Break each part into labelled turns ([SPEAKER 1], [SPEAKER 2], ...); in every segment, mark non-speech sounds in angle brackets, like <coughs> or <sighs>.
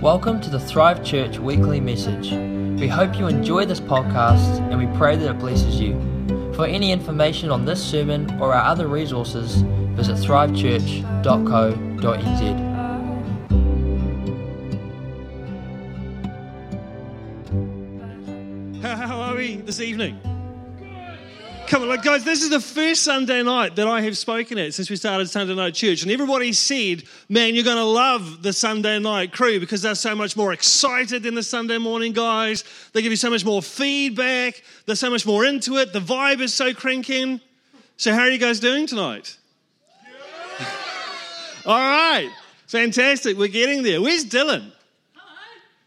[SPEAKER 1] Welcome to the Thrive Church weekly message. We hope you enjoy this podcast and we pray that it blesses you. For any information on this sermon or our other resources, visit thrivechurch.co.nz.
[SPEAKER 2] How are we this evening? Come on, like, guys, this is the first Sunday night that I have spoken at since we started Sunday Night Church. And everybody said, man, you're going to love the Sunday night crew because they're so much more excited than the Sunday morning guys. They give you so much more feedback. They're so much more into it. The vibe is so cranking. So, how are you guys doing tonight? <laughs> All right, fantastic. We're getting there. Where's Dylan?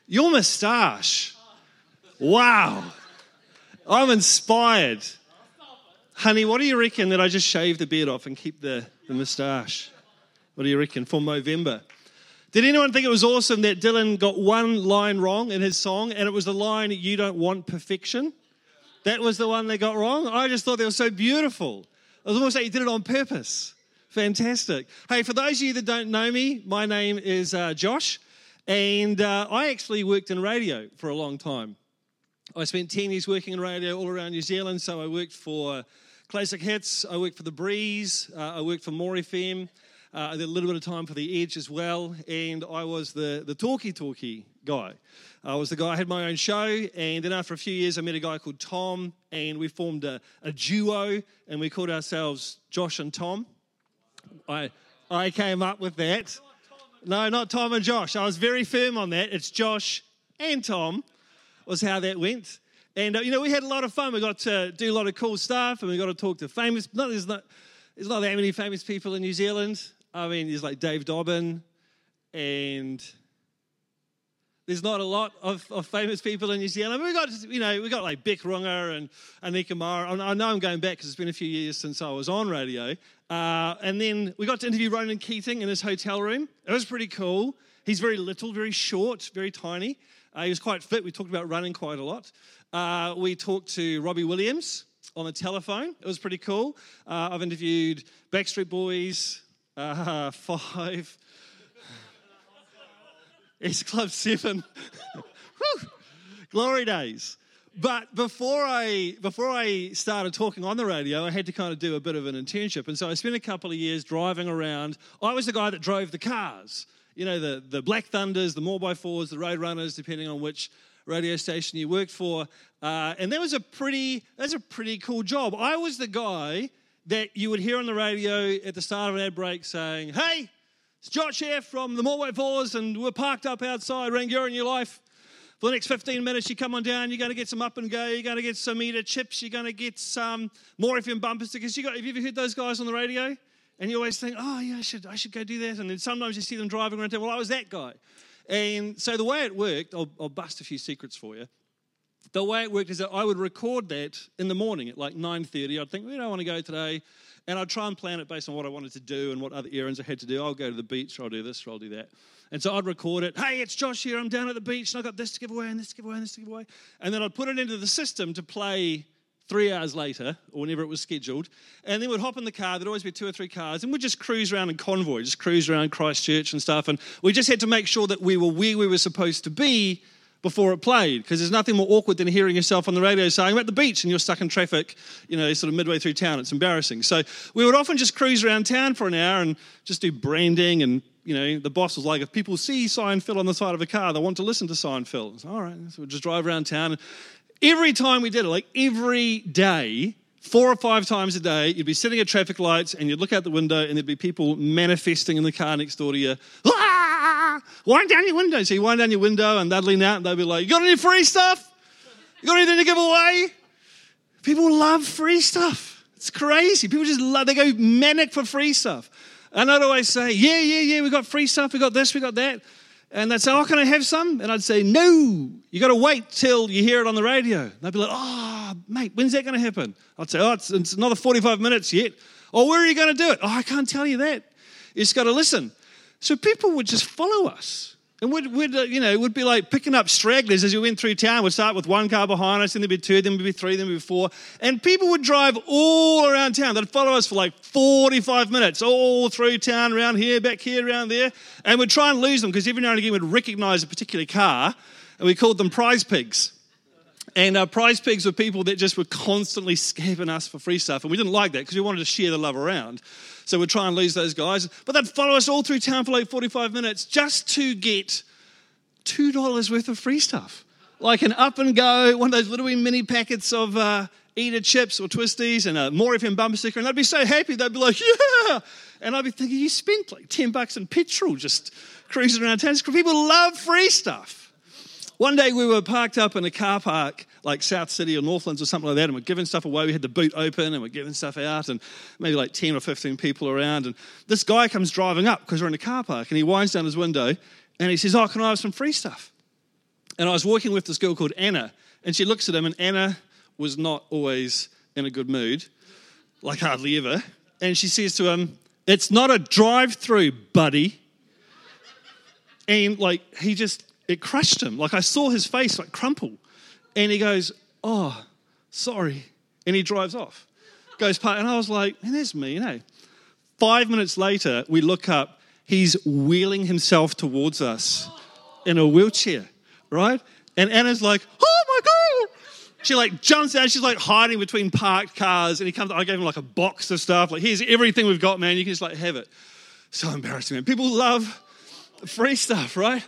[SPEAKER 2] Your moustache. Wow. I'm inspired. Honey, what do you reckon that I just shave the beard off and keep the, the moustache? What do you reckon for Movember? Did anyone think it was awesome that Dylan got one line wrong in his song and it was the line, You don't want perfection? That was the one they got wrong. I just thought they were so beautiful. It was almost like he did it on purpose. Fantastic. Hey, for those of you that don't know me, my name is uh, Josh, and uh, I actually worked in radio for a long time. I spent 10 years working in radio all around New Zealand, so I worked for Classic Hits, I worked for The Breeze, uh, I worked for More FM, uh, I did a little bit of time for The Edge as well, and I was the, the talkie talkie guy. I was the guy, I had my own show, and then after a few years, I met a guy called Tom, and we formed a, a duo, and we called ourselves Josh and Tom. I, I came up with that. No, not Tom and Josh. I was very firm on that. It's Josh and Tom, was how that went. And, uh, you know, we had a lot of fun. We got to do a lot of cool stuff and we got to talk to famous, not, there's, not, there's not that many famous people in New Zealand. I mean, there's like Dave Dobbyn and there's not a lot of, of famous people in New Zealand. We got, you know, we got like Bic Runga and Anika Moa. I know I'm going back because it's been a few years since I was on radio. Uh, and then we got to interview Ronan Keating in his hotel room. It was pretty cool. He's very little, very short, very tiny. Uh, he was quite fit. We talked about running quite a lot. Uh, we talked to Robbie Williams on the telephone. It was pretty cool. Uh, I've interviewed Backstreet Boys, uh, <laughs> Five, <laughs> S Club 7. <laughs> Glory days. But before I before I started talking on the radio, I had to kind of do a bit of an internship, and so I spent a couple of years driving around. I was the guy that drove the cars, you know, the the Black Thunders, the 4x4s, the Road Runners, depending on which radio station you worked for, uh, and that was a pretty that was a pretty cool job. I was the guy that you would hear on the radio at the start of an ad break saying, "Hey, it's Josh here from the Morway Fours, and we're parked up outside Rangiora in your life." For the next 15 minutes, you come on down, you're going to get some up and go, you're going to get some Eta chips, you're going to get some more FM bumper stickers. You got, have you ever heard those guys on the radio? And you always think, oh, yeah, I should, I should go do that. And then sometimes you see them driving around. Well, I was that guy. And so the way it worked, I'll, I'll bust a few secrets for you. The way it worked is that I would record that in the morning at like 9.30. I'd think, we don't want to go today? And I'd try and plan it based on what I wanted to do and what other errands I had to do. I'll go to the beach, or I'll do this, or I'll do that. And so I'd record it. Hey, it's Josh here. I'm down at the beach, and I've got this to give away, and this to give away, and this to give away. And then I'd put it into the system to play three hours later, or whenever it was scheduled. And then we'd hop in the car. There'd always be two or three cars, and we'd just cruise around in convoy, just cruise around Christchurch and stuff. And we just had to make sure that we were where we were supposed to be before it played because there's nothing more awkward than hearing yourself on the radio saying I'm at the beach and you're stuck in traffic, you know, sort of midway through town. It's embarrassing. So we would often just cruise around town for an hour and just do branding and you know, the boss was like, if people see Phil on the side of a car, they want to listen to Phil. All right, so we'd just drive around town. Every time we did it, like every day, four or five times a day, you'd be sitting at traffic lights and you'd look out the window and there'd be people manifesting in the car next door to you. Ah! Wind down your window. So you wind down your window and they'd lean out and they'd be like, You got any free stuff? You got anything to give away? People love free stuff. It's crazy. People just love, they go manic for free stuff. And I'd always say, Yeah, yeah, yeah, we got free stuff, we got this, we got that. And they'd say, Oh, can I have some? And I'd say, No, you got to wait till you hear it on the radio. And they'd be like, Oh, mate, when's that going to happen? I'd say, Oh, it's, it's another 45 minutes yet. Oh, where are you going to do it? Oh, I can't tell you that. You just got to listen. So people would just follow us. And we'd, we'd uh, you know, would be like picking up stragglers as we went through town. We'd start with one car behind us, then there'd be two, then there'd be three, then there'd be four. And people would drive all around town. They'd follow us for like 45 minutes, all through town, around here, back here, around there. And we'd try and lose them because every now and again we'd recognize a particular car, and we called them prize pigs. And uh, prize pigs were people that just were constantly scamming us for free stuff. And we didn't like that because we wanted to share the love around. So we'd try and lose those guys. But they'd follow us all through town for like 45 minutes just to get $2 worth of free stuff. Like an up and go, one of those little mini packets of uh, Eta chips or twisties and a More FM bumper sticker. And they'd be so happy. They'd be like, yeah. And I'd be thinking, you spent like 10 bucks in petrol just cruising around town. People love free stuff. One day we were parked up in a car park, like South City or Northlands or something like that, and we're giving stuff away. We had the boot open and we're giving stuff out, and maybe like 10 or 15 people around. And this guy comes driving up because we're in a car park, and he winds down his window and he says, Oh, can I have some free stuff? And I was working with this girl called Anna, and she looks at him, and Anna was not always in a good mood, like hardly ever. And she says to him, It's not a drive through, buddy. And like, he just it crushed him. Like I saw his face like crumple. And he goes, Oh, sorry. And he drives off. Goes past, and I was like, Man, that's me, you know. Five minutes later, we look up, he's wheeling himself towards us in a wheelchair, right? And Anna's like, Oh my God. She like jumps out, she's like hiding between parked cars, and he comes, I gave him like a box of stuff, like, here's everything we've got, man. You can just like have it. So embarrassing, man. People love free stuff, right?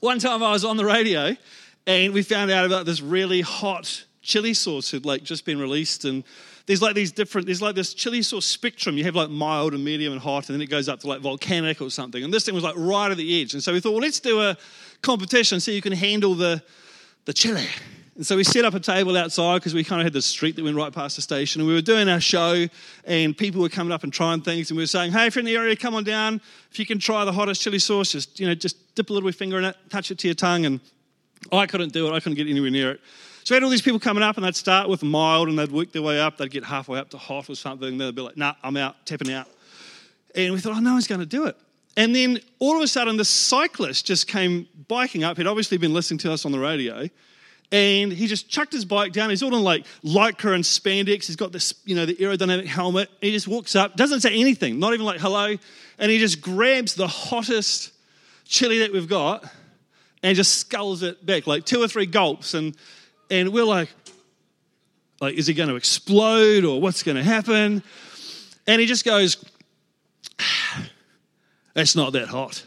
[SPEAKER 2] One time I was on the radio and we found out about this really hot chili sauce had like just been released and there's like these different there's like this chili sauce spectrum. You have like mild and medium and hot and then it goes up to like volcanic or something. And this thing was like right at the edge. And so we thought well let's do a competition so you can handle the the chili and so we set up a table outside because we kind of had this street that went right past the station. And we were doing our show, and people were coming up and trying things. And we were saying, hey, if you're in the area, come on down. If you can try the hottest chili sauce, just, you know, just dip a little finger in it, touch it to your tongue. And I couldn't do it. I couldn't get anywhere near it. So we had all these people coming up, and they'd start with mild, and they'd work their way up. They'd get halfway up to hot or something. They'd be like, nah, I'm out, tapping out. And we thought, oh, no one's going to do it. And then all of a sudden, the cyclist just came biking up. He'd obviously been listening to us on the radio and he just chucked his bike down. He's all in like lycra and spandex. He's got this, you know, the aerodynamic helmet. He just walks up, doesn't say anything, not even like hello, and he just grabs the hottest chili that we've got and just sculls it back, like two or three gulps, and and we're like, like, is he going to explode or what's going to happen? And he just goes, <sighs> "That's not that hot,"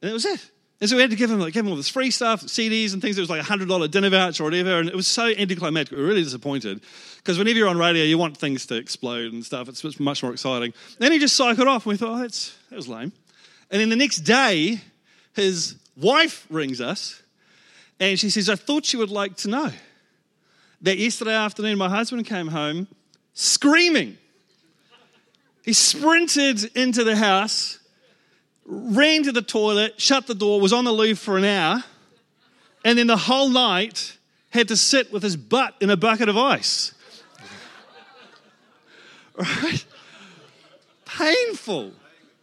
[SPEAKER 2] and that was it. And so we had to give him, like, give him all this free stuff, CDs and things. It was like a $100 dinner voucher or whatever. And it was so anticlimactic. We were really disappointed. Because whenever you're on radio, you want things to explode and stuff. It's, much more exciting. Then he just cycled off. And we thought, oh, that's, that was lame. And then the next day, his wife rings us. And she says, I thought you would like to know that yesterday afternoon, my husband came home screaming. He sprinted into the house ran to the toilet, shut the door, was on the loo for an hour, and then the whole night had to sit with his butt in a bucket of ice. <laughs> right? Painful,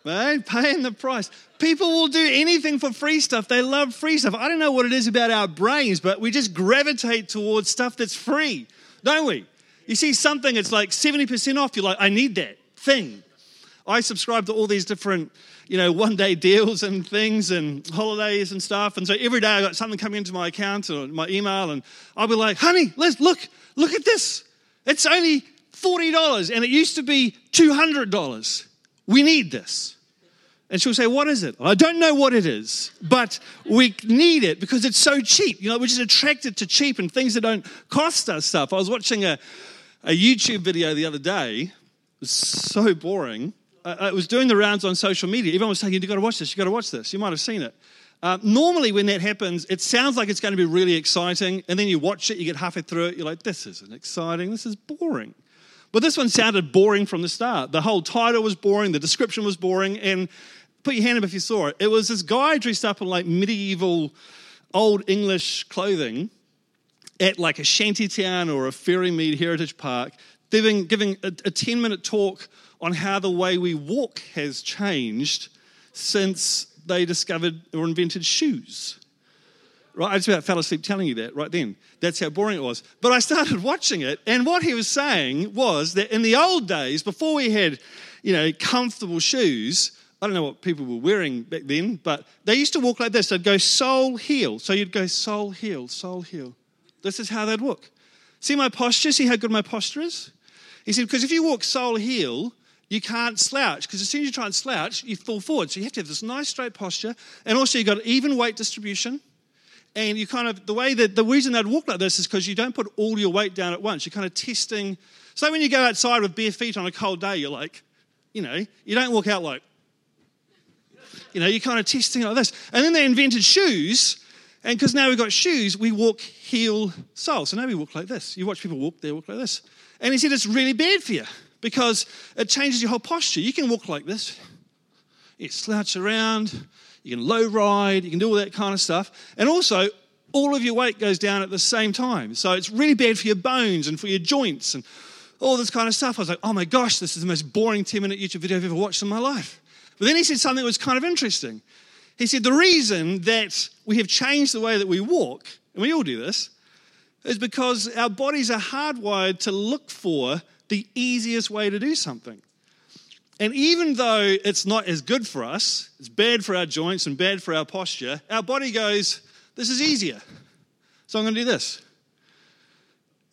[SPEAKER 2] man, paying the price. People will do anything for free stuff. They love free stuff. I don't know what it is about our brains, but we just gravitate towards stuff that's free, don't we? You see something, it's like 70% off, you're like, I need that thing. I subscribe to all these different you know, one day deals and things and holidays and stuff. And so every day I got something coming into my account or my email, and I'll be like, honey, let's look, look at this. It's only $40 and it used to be $200. We need this. And she'll say, What is it? I don't know what it is, but we need it because it's so cheap. You know, we're just attracted to cheap and things that don't cost us stuff. I was watching a, a YouTube video the other day. It was so boring uh, it was doing the rounds on social media. Everyone was saying, You've got to watch this, you've got to watch this. You might have seen it. Uh, normally, when that happens, it sounds like it's going to be really exciting, and then you watch it, you get halfway through it, you're like, This isn't exciting, this is boring. But this one sounded boring from the start. The whole title was boring, the description was boring, and put your hand up if you saw it. It was this guy dressed up in like medieval, old English clothing at like a shanty town or a Ferrymead heritage park, giving, giving a, a 10 minute talk on how the way we walk has changed since they discovered or invented shoes. Right, I just about fell asleep telling you that right then. That's how boring it was. But I started <laughs> watching it, and what he was saying was that in the old days, before we had, you know, comfortable shoes, I don't know what people were wearing back then, but they used to walk like this. They'd go sole heel. So you'd go sole heel, sole heel. This is how they'd walk. See my posture? See how good my posture is? He said, because if you walk sole heel, you can't slouch, because as soon as you try and slouch, you fall forward. So you have to have this nice straight posture, and also you've got even weight distribution. And you kind of, the way that, the reason they'd walk like this is because you don't put all your weight down at once. You're kind of testing. So when you go outside with bare feet on a cold day, you're like, you know, you don't walk out like, you know, you're kind of testing like this. And then they invented shoes. And because now we've got shoes, we walk heel sole. So now we walk like this. You watch people walk, they walk like this. And he said it's really bad for you because it changes your whole posture. You can walk like this. You slouch around you can low ride, you can do all that kind of stuff. And also, all of your weight goes down at the same time. So it's really bad for your bones and for your joints and all this kind of stuff. I was like, oh my gosh, this is the most boring 10 minute YouTube video I've ever watched in my life. But then he said something that was kind of interesting. He said, the reason that we have changed the way that we walk, and we all do this, is because our bodies are hardwired to look for the easiest way to do something. And even though it's not as good for us, it's bad for our joints and bad for our posture, our body goes, This is easier. So I'm going to do this.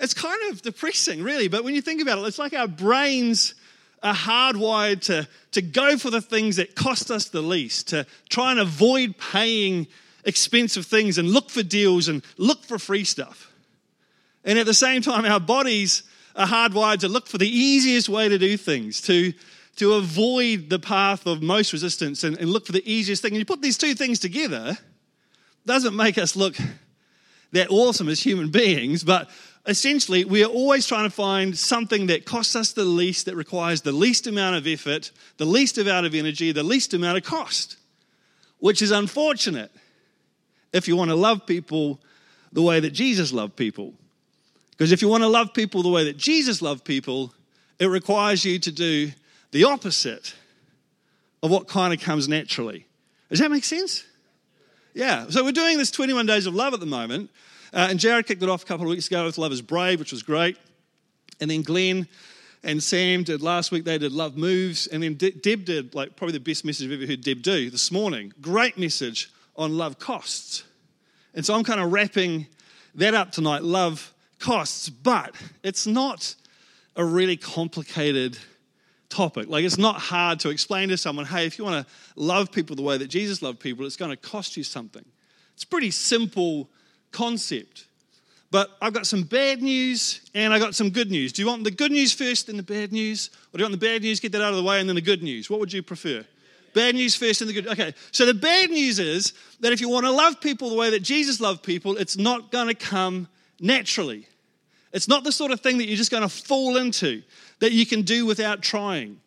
[SPEAKER 2] It's kind of depressing, really, but when you think about it, it's like our brains are hardwired to, to go for the things that cost us the least, to try and avoid paying expensive things and look for deals and look for free stuff. And at the same time, our bodies are hardwired to look for the easiest way to do things, to to avoid the path of most resistance and, and look for the easiest thing. And you put these two things together, doesn't make us look that awesome as human beings, but essentially we are always trying to find something that costs us the least, that requires the least amount of effort, the least amount of energy, the least amount of cost, which is unfortunate if you want to love people the way that Jesus loved people. Because if you want to love people the way that Jesus loved people, it requires you to do the opposite of what kind of comes naturally. Does that make sense? Yeah. So we're doing this 21 Days of Love at the moment. Uh, and Jared kicked it off a couple of weeks ago with Love is Brave, which was great. And then Glenn and Sam did last week, they did Love Moves. And then De- Deb did, like, probably the best message I've ever heard Deb do this morning. Great message on love costs. And so I'm kind of wrapping that up tonight love costs. But it's not a really complicated topic. Like, it's not hard to explain to someone, hey, if you want to love people the way that Jesus loved people, it's going to cost you something. It's pretty simple concept. But I've got some bad news and I got some good news. Do you want the good news first and the bad news? Or do you want the bad news, get that out of the way, and then the good news? What would you prefer? Bad news first and the good. Okay, so the bad news is that if you want to love people the way that Jesus loved people, it's not going to come naturally. It's not the sort of thing that you're just going to fall into that you can do without trying,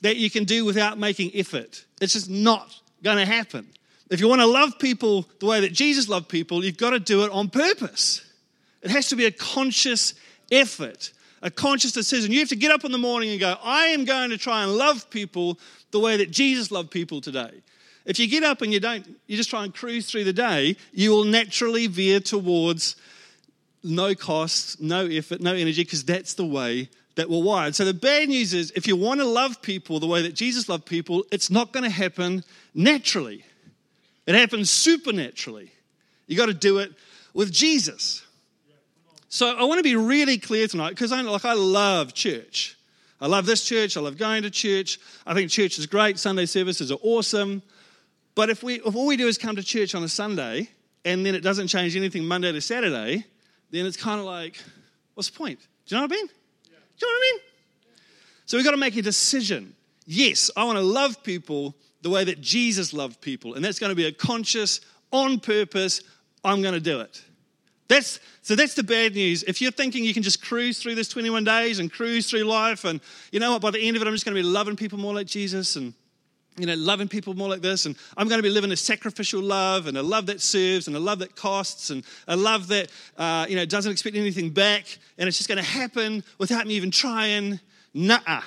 [SPEAKER 2] that you can do without making effort. It's just not going to happen. If you want to love people the way that Jesus loved people, you've got to do it on purpose. It has to be a conscious effort, a conscious decision. You have to get up in the morning and go, I am going to try and love people the way that Jesus loved people today. If you get up and you don't, you just try and cruise through the day, you will naturally veer towards no cost, no effort, no energy, because that's the way that we're wired. So the bad news is if you want to love people the way that Jesus loved people, it's not going to happen naturally. It happens supernaturally. You got to do it with Jesus. So I want to be really clear tonight because I like I love church. I love this church. I love going to church. I think church is great. Sunday services are awesome. But if we if all we do is come to church on a Sunday and then it doesn't change anything Monday to Saturday, then it's kind of like, what's the point? Do you know what I mean? Yeah. Do you know what I mean? So we've got to make a decision. Yes, I want to love people the way that Jesus loved people. And that's going to be a conscious, on purpose, I'm going to do it. That's, so that's the bad news. If you're thinking you can just cruise through this 21 days and cruise through life, and you know what, by the end of it, I'm just going to be loving people more like Jesus and you know, loving people more like this. And I'm going to be living a sacrificial love and a love that serves and a love that costs and a love that, uh, you know, doesn't expect anything back. And it's just going to happen without me even trying. Nah.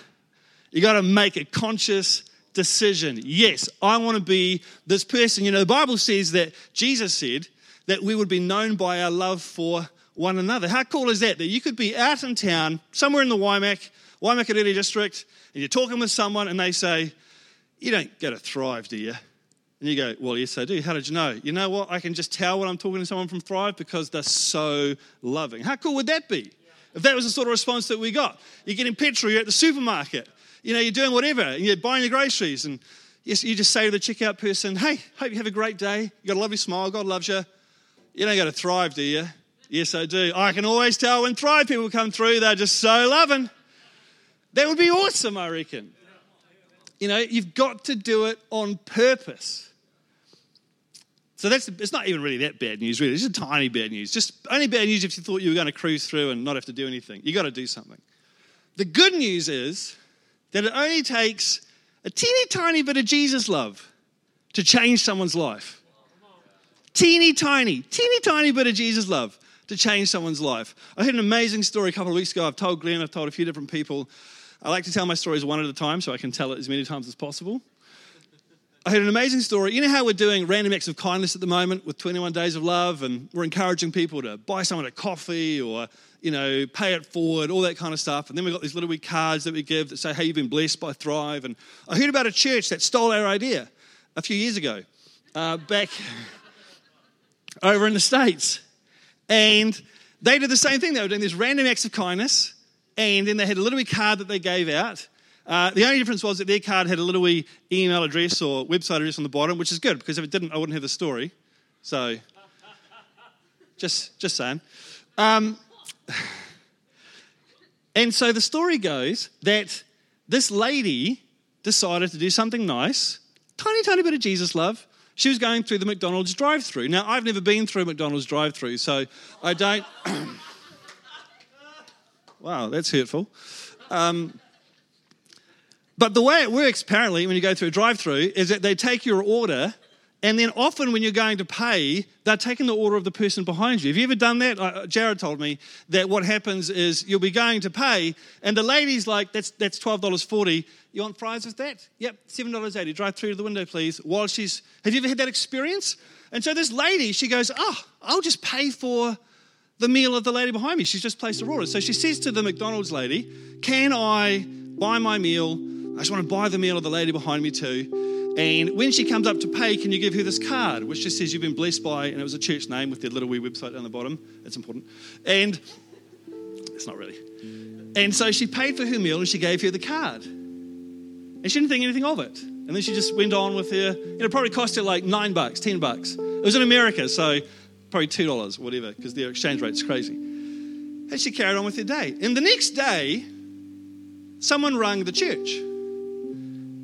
[SPEAKER 2] You got to make a conscious decision. Yes, I want to be this person. You know, the Bible says that Jesus said that we would be known by our love for one another. How cool is that? That you could be out in town, somewhere in the Waimak, Waimakariri district, and you're talking with someone and they say, You don't go to Thrive, do you? And you go, Well, yes, I do. How did you know? You know what? I can just tell when I'm talking to someone from Thrive because they're so loving. How cool would that be? If that was the sort of response that we got. You're getting petrol, you're at the supermarket, you know, you're doing whatever, and you're buying your groceries, and yes, you just say to the checkout person, Hey, hope you have a great day. You got a lovely smile, God loves you. You don't got to Thrive, do you? Yes, I do. I can always tell when Thrive people come through, they're just so loving. That would be awesome, I reckon. You know, you've got to do it on purpose. So that's it's not even really that bad news, really. It's just tiny bad news. Just only bad news if you thought you were going to cruise through and not have to do anything. You got to do something. The good news is that it only takes a teeny tiny bit of Jesus love to change someone's life. Teeny tiny, teeny tiny bit of Jesus love to change someone's life. I heard an amazing story a couple of weeks ago. I've told Glenn, I've told a few different people. I like to tell my stories one at a time so I can tell it as many times as possible. I heard an amazing story. You know how we're doing random acts of kindness at the moment with 21 Days of Love, and we're encouraging people to buy someone a coffee or, you know, pay it forward, all that kind of stuff. And then we've got these little wee cards that we give that say, hey, you've been blessed by Thrive. And I heard about a church that stole our idea a few years ago, uh, back <laughs> over in the States. And they did the same thing. They were doing these random acts of kindness, and then they had a little wee card that they gave out. Uh, the only difference was that their card had a little wee email address or website address on the bottom, which is good because if it didn't, I wouldn't have the story. So, just just saying. Um, <sighs> and so the story goes that this lady decided to do something nice, tiny, tiny bit of Jesus love, she was going through the McDonald's drive through. Now, I've never been through McDonald's drive through, so I don't. <coughs> wow, that's hurtful. Um, but the way it works, apparently, when you go through a drive through, is that they take your order, and then often when you're going to pay, they're taking the order of the person behind you. Have you ever done that? Uh, Jared told me that what happens is you'll be going to pay, and the lady's like, that's, that's $12.40. You want fries with that? Yep, $7.80. Drive through to the window, please. While she's, have you ever had that experience? And so this lady, she goes, oh, I'll just pay for the meal of the lady behind me. She's just placed her order. So she says to the McDonald's lady, Can I buy my meal? I just want to buy the meal of the lady behind me too. And when she comes up to pay, can you give her this card, which just says you've been blessed by, and it was a church name with their little wee website down the bottom. It's important. And it's not really. And so she paid for her meal and she gave her the card. And she didn't think anything of it. And then she just went on with her, know, it probably cost her like nine bucks, ten bucks. It was in America, so probably two dollars, whatever, because their exchange rate's crazy. And she carried on with her day. And the next day, someone rang the church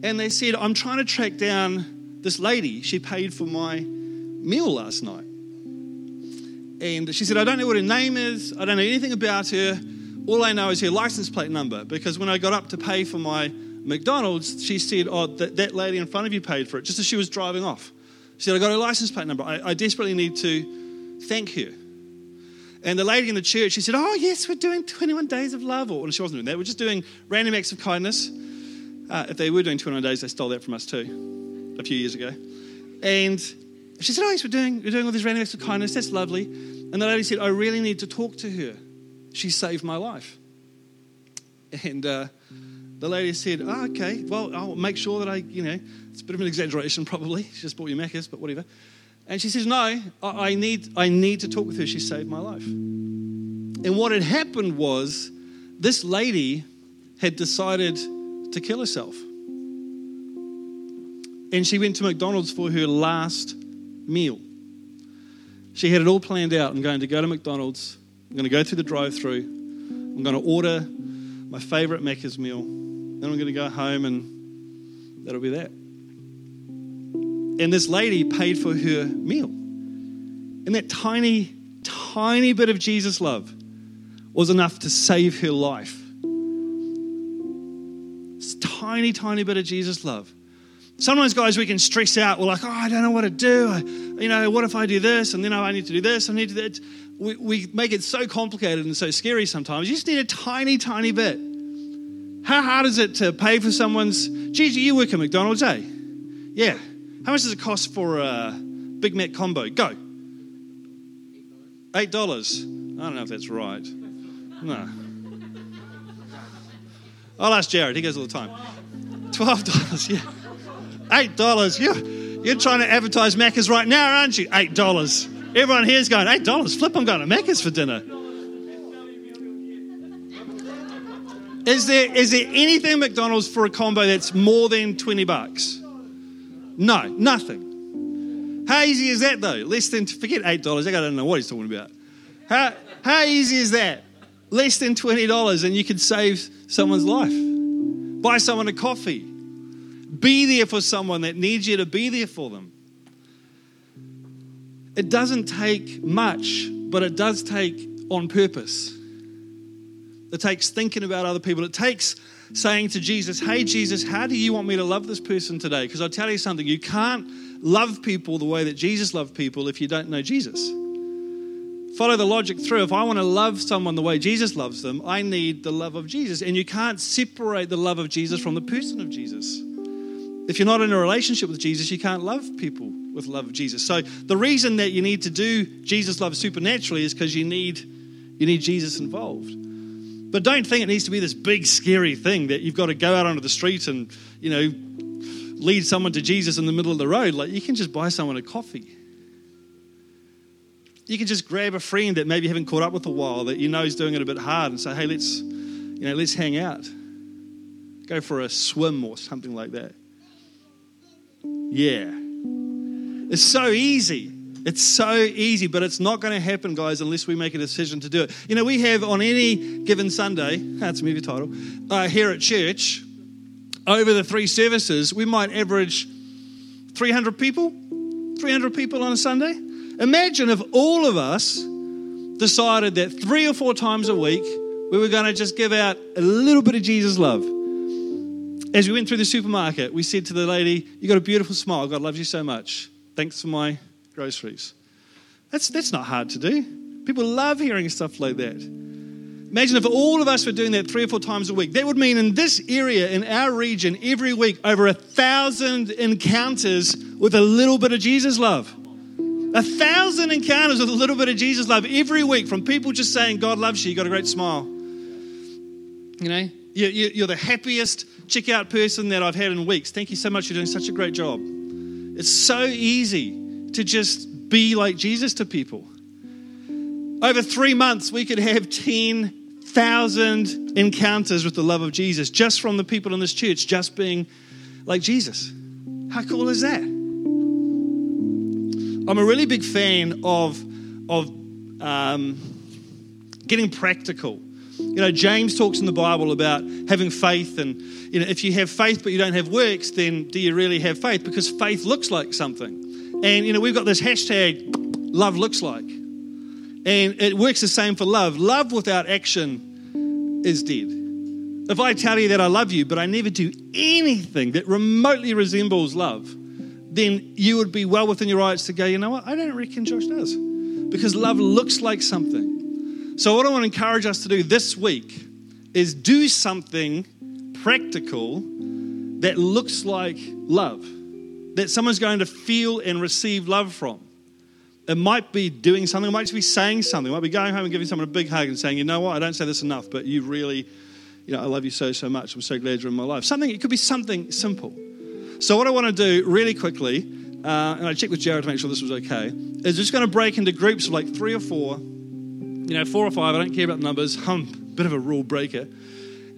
[SPEAKER 2] and they said, I'm trying to track down this lady. She paid for my meal last night. And she said, I don't know what her name is. I don't know anything about her. All I know is her license plate number because when I got up to pay for my McDonald's, she said, Oh, that, that lady in front of you paid for it, just as she was driving off. She said, I got her license plate number. I, I desperately need to thank her. And the lady in the church, she said, Oh, yes, we're doing 21 days of love. Or, and she wasn't doing that. We're just doing random acts of kindness. Uh, if they were doing 21 days, they stole that from us too a few years ago. And she said, Oh, yes, we're doing, we're doing all these random acts of kindness. That's lovely. And the lady said, I really need to talk to her. She saved my life. And uh, the lady said, oh, okay, well, I'll make sure that I, you know, it's a bit of an exaggeration probably. She just bought you Macca's, but whatever. And she says, no, I, I, need, I need to talk with her. She saved my life. And what had happened was this lady had decided to kill herself. And she went to McDonald's for her last meal. She had it all planned out. I'm going to go to McDonald's. I'm going to go through the drive through. I'm going to order my favorite Macca's meal. Then I'm going to go home and that'll be that. And this lady paid for her meal. And that tiny, tiny bit of Jesus' love was enough to save her life. Tiny, tiny bit of Jesus' love. Sometimes, guys, we can stress out. We're like, oh, I don't know what to do. I, you know, what if I do this? And then oh, I need to do this. I need to do that. We, we make it so complicated and so scary sometimes. You just need a tiny, tiny bit. How hard is it to pay for someone's Gigi, you work at McDonald's, eh? Yeah. How much does it cost for a Big Mac combo? Go. Eight dollars. I don't know if that's right. No. I'll ask Jared. He goes all the time. Twelve dollars. Yeah. Eight dollars. You're trying to advertise Macca's right now, aren't you? Eight dollars. Everyone here's going, eight dollars. Flip, I'm going to Macca's for dinner. Is there is there anything McDonald's for a combo that's more than 20 bucks? No, nothing. How easy is that though? Less than forget eight dollars. I don't know what he's talking about. How how easy is that? Less than twenty dollars, and you can save someone's life. Buy someone a coffee. Be there for someone that needs you to be there for them. It doesn't take much, but it does take on purpose. It takes thinking about other people. It takes saying to Jesus, Hey, Jesus, how do you want me to love this person today? Because I'll tell you something, you can't love people the way that Jesus loved people if you don't know Jesus. Follow the logic through. If I want to love someone the way Jesus loves them, I need the love of Jesus. And you can't separate the love of Jesus from the person of Jesus. If you're not in a relationship with Jesus, you can't love people with love of Jesus. So the reason that you need to do Jesus love supernaturally is because you need you need Jesus involved. But don't think it needs to be this big, scary thing that you've got to go out onto the street and, you know, lead someone to Jesus in the middle of the road. Like, you can just buy someone a coffee. You can just grab a friend that maybe you haven't caught up with a while that you know is doing it a bit hard and say, hey, let's, you know, let's hang out. Go for a swim or something like that. Yeah. It's so easy. It's so easy, but it's not going to happen, guys, unless we make a decision to do it. You know, we have on any given Sunday, <laughs> that's a movie title, uh, here at church, over the three services, we might average 300 people, 300 people on a Sunday. Imagine if all of us decided that three or four times a week we were going to just give out a little bit of Jesus love. As we went through the supermarket, we said to the lady, You got a beautiful smile. God loves you so much. Thanks for my groceries. That's, that's not hard to do. People love hearing stuff like that. Imagine if all of us were doing that three or four times a week. That would mean in this area, in our region, every week, over a thousand encounters with a little bit of Jesus love. A thousand encounters with a little bit of Jesus love every week from people just saying, God loves you, you got a great smile. You know, you're the happiest checkout person that I've had in weeks. Thank you so much. You're doing such a great job. It's so easy to just be like Jesus to people. Over three months, we could have 10,000 encounters with the love of Jesus just from the people in this church, just being like Jesus. How cool is that? I'm a really big fan of, of um, getting practical. You know, James talks in the Bible about having faith, and you know, if you have faith but you don't have works, then do you really have faith? Because faith looks like something. And, you know, we've got this hashtag, love looks like. And it works the same for love. Love without action is dead. If I tell you that I love you, but I never do anything that remotely resembles love, then you would be well within your rights to go, you know what? I don't reckon Josh does. Because love looks like something. So, what I want to encourage us to do this week is do something practical that looks like love that someone's going to feel and receive love from. It might be doing something, it might just be saying something, it might be going home and giving someone a big hug and saying, you know what, I don't say this enough, but you really, you know, I love you so, so much. I'm so glad you're in my life. Something, it could be something simple. So, what I want to do really quickly, uh, and I checked with Jared to make sure this was okay, is just going to break into groups of like three or four, you know, four or five, I don't care about the numbers, <laughs> a bit of a rule breaker.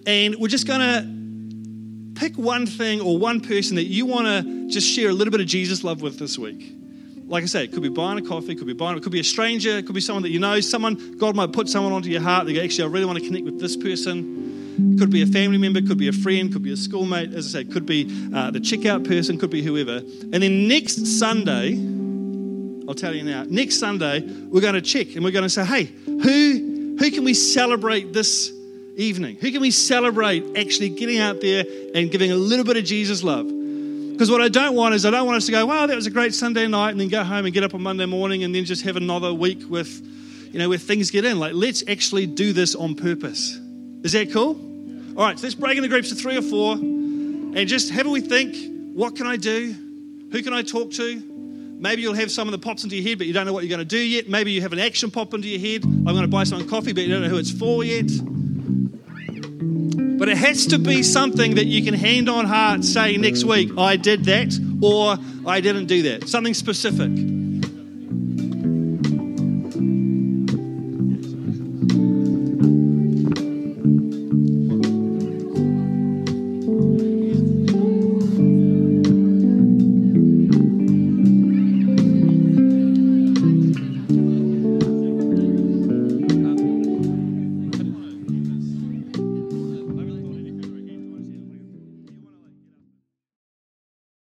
[SPEAKER 2] And we're just going to pick one thing or one person that you want to just share a little bit of Jesus love with this week. Like I say, it could be buying a coffee, it could be buying, it could be a stranger, it could be someone that you know, someone, God might put someone onto your heart that you actually, I really want to connect with this person. Could be a family member, could be a friend, could be a schoolmate, as I say, could be uh, the checkout person, could be whoever. And then next Sunday, I'll tell you now, next Sunday, we're going to check and we're going to say, hey, who, who can we celebrate this evening? Who can we celebrate actually getting out there and giving a little bit of Jesus love? Because what I don't want is I don't want us to go, wow, that was a great Sunday night, and then go home and get up on Monday morning and then just have another week with, you know, where things get in. Like, let's actually do this on purpose. Is that cool? All right, so let's break into groups of three or four. And just have a wee think what can I do? Who can I talk to? Maybe you'll have someone that pops into your head, but you don't know what you're going to do yet. Maybe you have an action pop into your head. I'm going to buy someone coffee, but you don't know who it's for yet. But it has to be something that you can hand on heart say next week, I did that, or I didn't do that. Something specific.